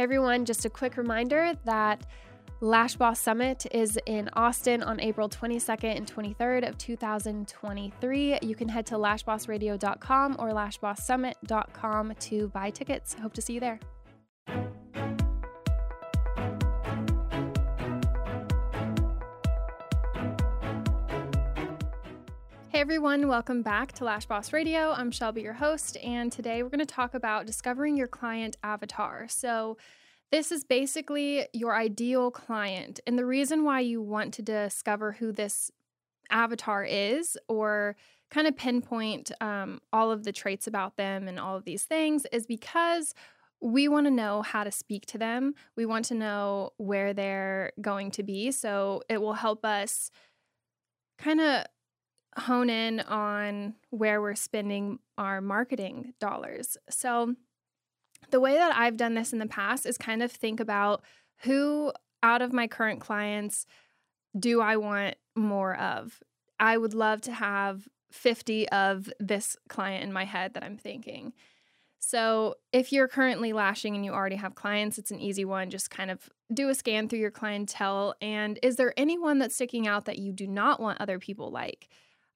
Everyone, just a quick reminder that Lash Boss Summit is in Austin on April 22nd and 23rd of 2023. You can head to lashbossradio.com or lashbosssummit.com to buy tickets. Hope to see you there. Everyone, welcome back to Lash Boss Radio. I'm Shelby, your host, and today we're going to talk about discovering your client avatar. So, this is basically your ideal client. And the reason why you want to discover who this avatar is or kind of pinpoint um, all of the traits about them and all of these things is because we want to know how to speak to them. We want to know where they're going to be. So it will help us kind of hone in on where we're spending our marketing dollars. So the way that I've done this in the past is kind of think about who out of my current clients do I want more of? I would love to have 50 of this client in my head that I'm thinking. So, if you're currently lashing and you already have clients, it's an easy one. Just kind of do a scan through your clientele. And is there anyone that's sticking out that you do not want other people like?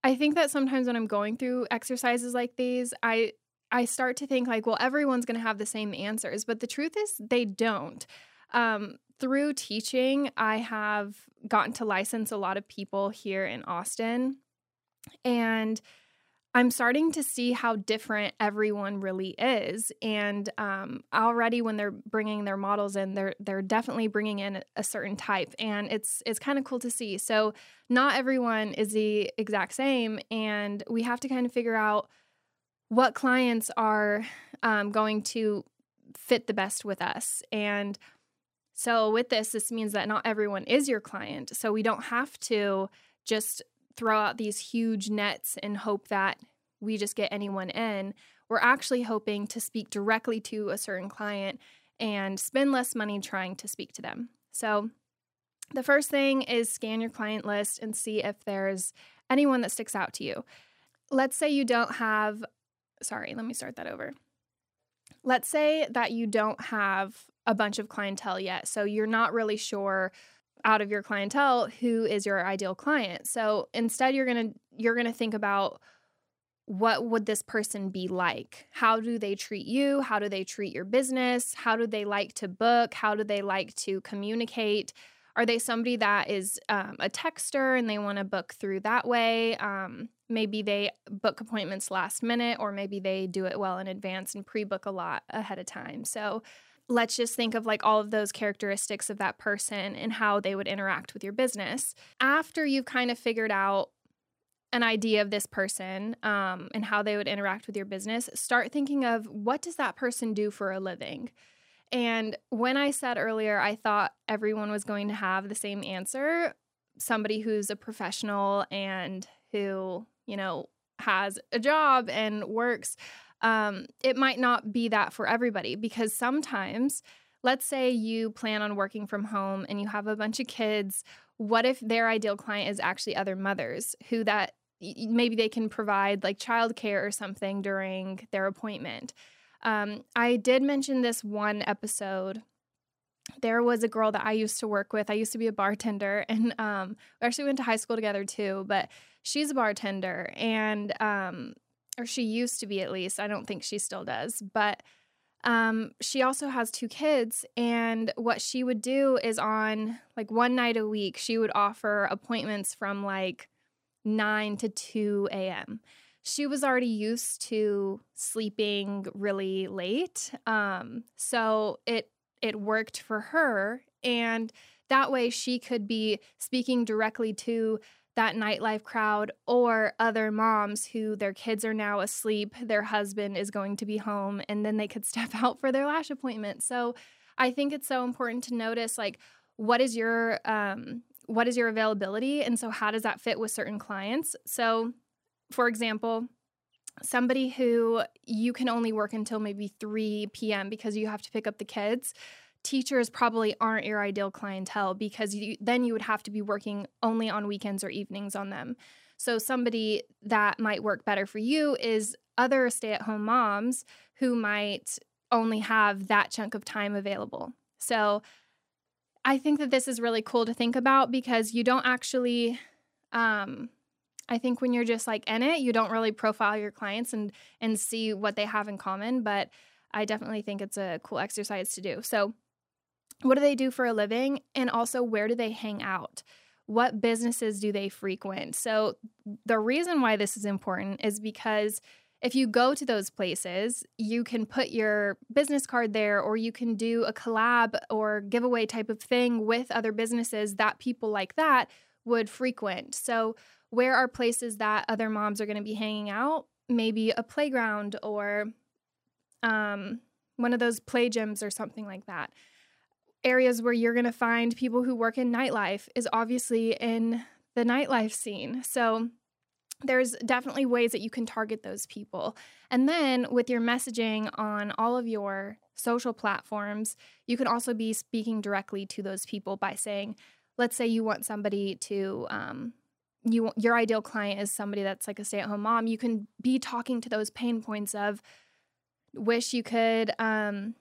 I think that sometimes when I'm going through exercises like these, I I start to think like, well, everyone's going to have the same answers, but the truth is they don't. Um, through teaching, I have gotten to license a lot of people here in Austin, and I'm starting to see how different everyone really is. And um, already, when they're bringing their models in, they're they're definitely bringing in a certain type, and it's it's kind of cool to see. So not everyone is the exact same, and we have to kind of figure out what clients are um, going to fit the best with us. And so, with this, this means that not everyone is your client. So, we don't have to just throw out these huge nets and hope that we just get anyone in. We're actually hoping to speak directly to a certain client and spend less money trying to speak to them. So, the first thing is scan your client list and see if there's anyone that sticks out to you. Let's say you don't have sorry, let me start that over. Let's say that you don't have a bunch of clientele yet. So you're not really sure out of your clientele who is your ideal client. So instead you're going to you're going to think about what would this person be like? How do they treat you? How do they treat your business? How do they like to book? How do they like to communicate? Are they somebody that is um, a texter and they want to book through that way? Um, maybe they book appointments last minute, or maybe they do it well in advance and pre book a lot ahead of time. So let's just think of like all of those characteristics of that person and how they would interact with your business. After you've kind of figured out an idea of this person um, and how they would interact with your business, start thinking of what does that person do for a living? And when I said earlier, I thought everyone was going to have the same answer somebody who's a professional and who, you know, has a job and works. Um, it might not be that for everybody because sometimes, let's say you plan on working from home and you have a bunch of kids. What if their ideal client is actually other mothers who that maybe they can provide like childcare or something during their appointment? Um, I did mention this one episode. There was a girl that I used to work with. I used to be a bartender, and um, we actually went to high school together too. But she's a bartender, and um, or she used to be at least. I don't think she still does, but um, she also has two kids. And what she would do is on like one night a week, she would offer appointments from like 9 to 2 a.m she was already used to sleeping really late. Um, so it it worked for her and that way she could be speaking directly to that nightlife crowd or other moms who their kids are now asleep, their husband is going to be home, and then they could step out for their lash appointment. So I think it's so important to notice like what is your um, what is your availability, and so how does that fit with certain clients? So for example, somebody who you can only work until maybe 3 p.m. because you have to pick up the kids, teachers probably aren't your ideal clientele because you, then you would have to be working only on weekends or evenings on them. So, somebody that might work better for you is other stay at home moms who might only have that chunk of time available. So I think that this is really cool to think about because you don't actually um I think when you're just like in it, you don't really profile your clients and and see what they have in common, but I definitely think it's a cool exercise to do. So, what do they do for a living and also where do they hang out? What businesses do they frequent? So, the reason why this is important is because if you go to those places, you can put your business card there, or you can do a collab or giveaway type of thing with other businesses that people like that would frequent. So, where are places that other moms are going to be hanging out? Maybe a playground or um, one of those play gyms or something like that. Areas where you're going to find people who work in nightlife is obviously in the nightlife scene. So, there's definitely ways that you can target those people. And then with your messaging on all of your social platforms, you can also be speaking directly to those people by saying, let's say you want somebody to, um, you your ideal client is somebody that's like a stay-at-home mom. You can be talking to those pain points of wish you could um,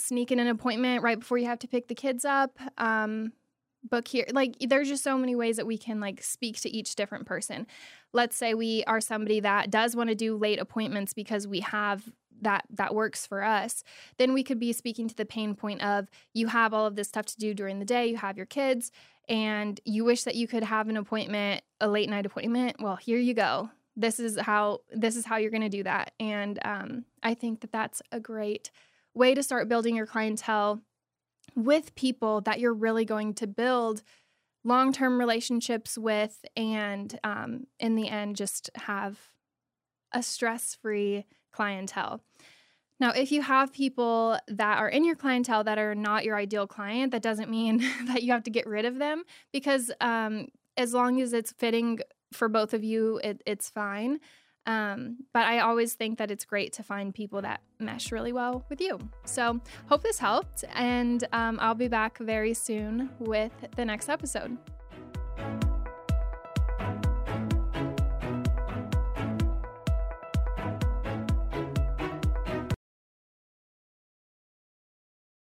sneak in an appointment right before you have to pick the kids up. Um, book here like there's just so many ways that we can like speak to each different person. Let's say we are somebody that does want to do late appointments because we have that that works for us then we could be speaking to the pain point of you have all of this stuff to do during the day you have your kids and you wish that you could have an appointment a late night appointment. Well here you go. This is how this is how you're going to do that. And um, i think that that's a great way to start building your clientele with people that you're really going to build long term relationships with, and um, in the end, just have a stress free clientele. Now, if you have people that are in your clientele that are not your ideal client, that doesn't mean that you have to get rid of them because um, as long as it's fitting for both of you, it, it's fine. Um, but I always think that it's great to find people that mesh really well with you. So, hope this helped, and um, I'll be back very soon with the next episode.